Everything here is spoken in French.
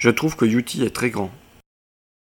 Je trouve que Yuti est très grand.